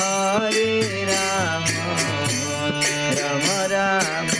Hare Rama Rama Rama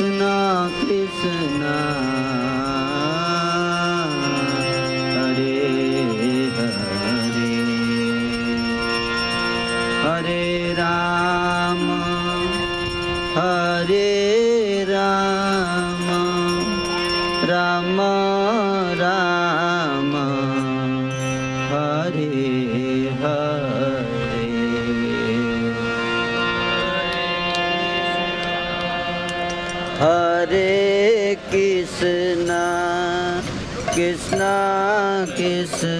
Krishna Krishna です。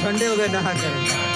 ठंडे हो गए नहा कर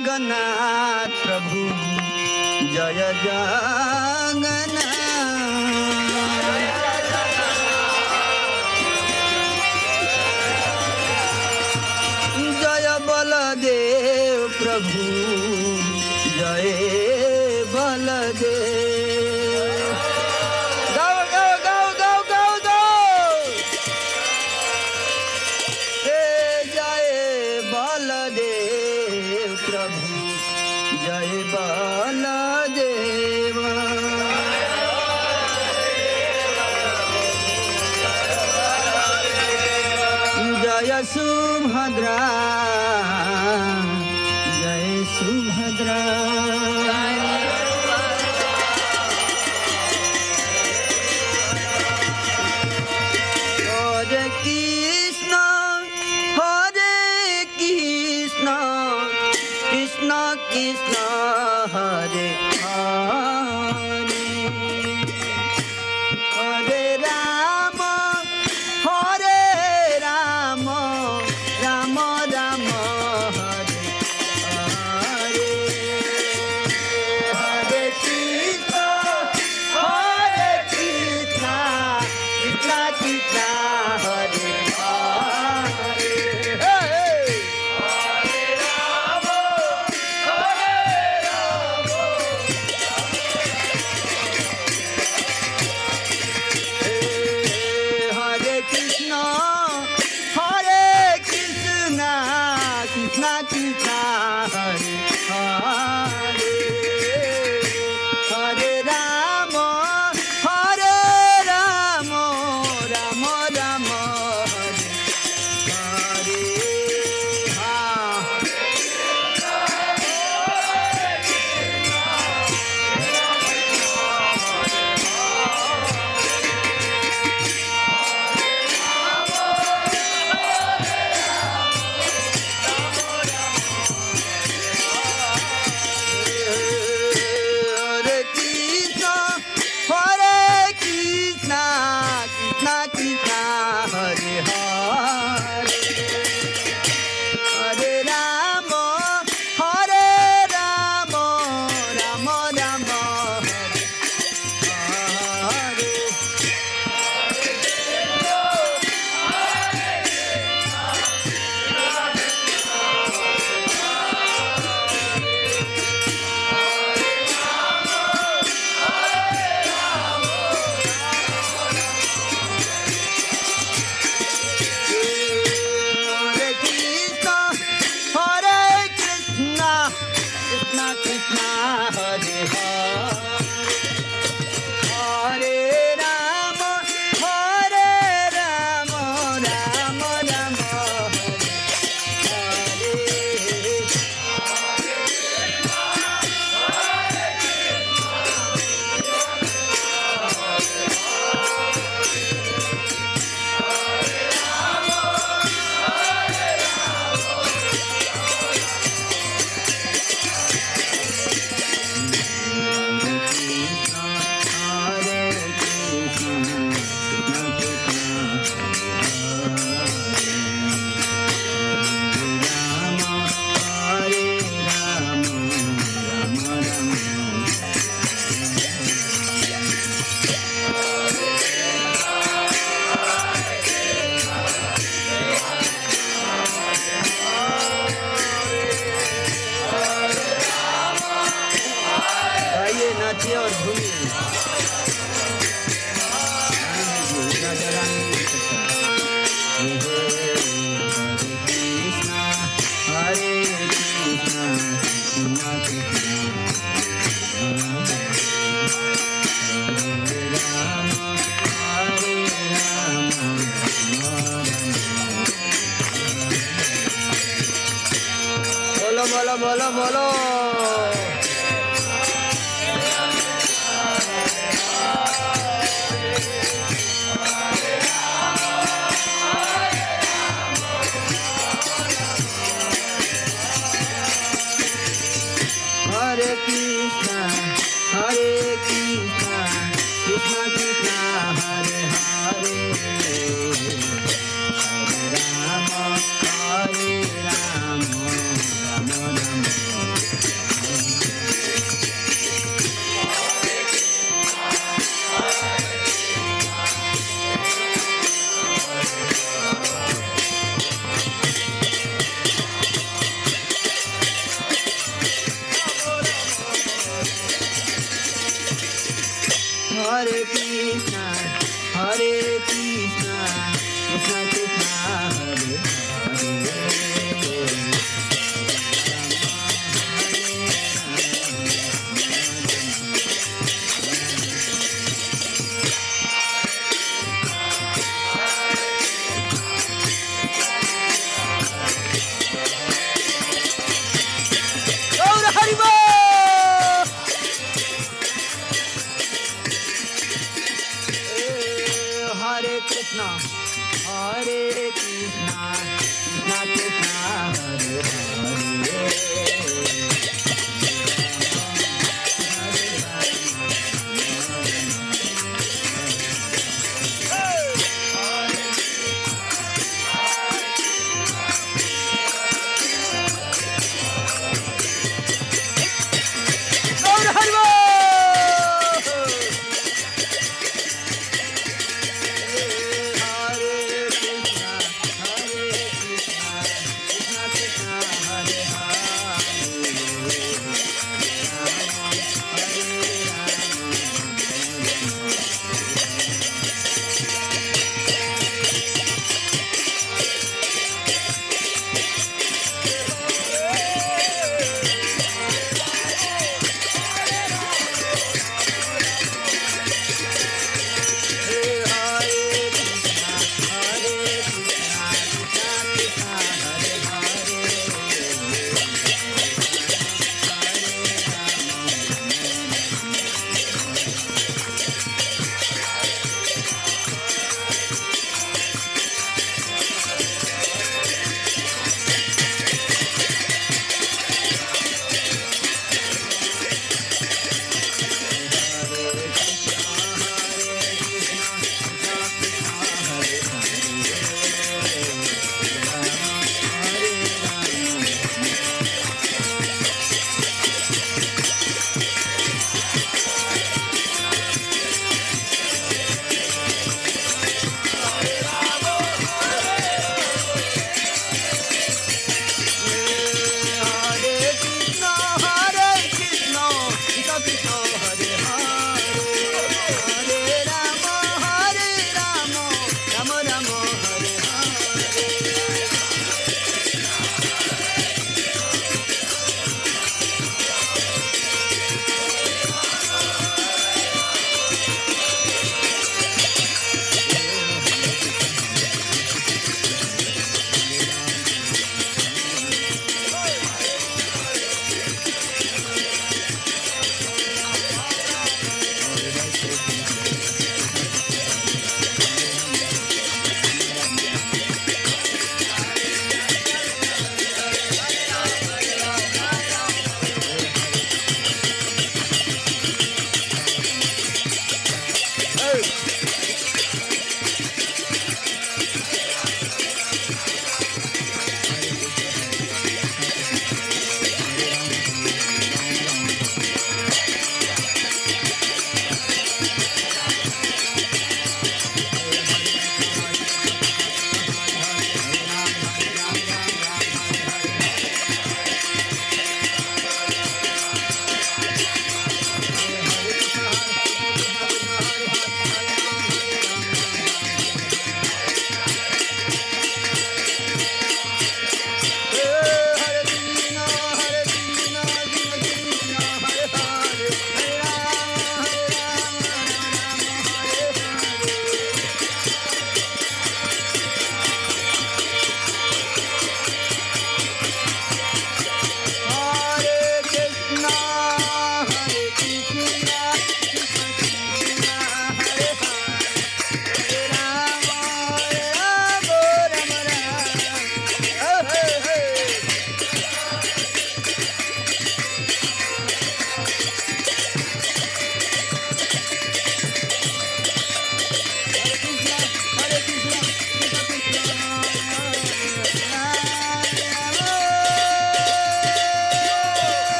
जगन्नाथ प्रभु। जय जगन्नाथ ना की चाह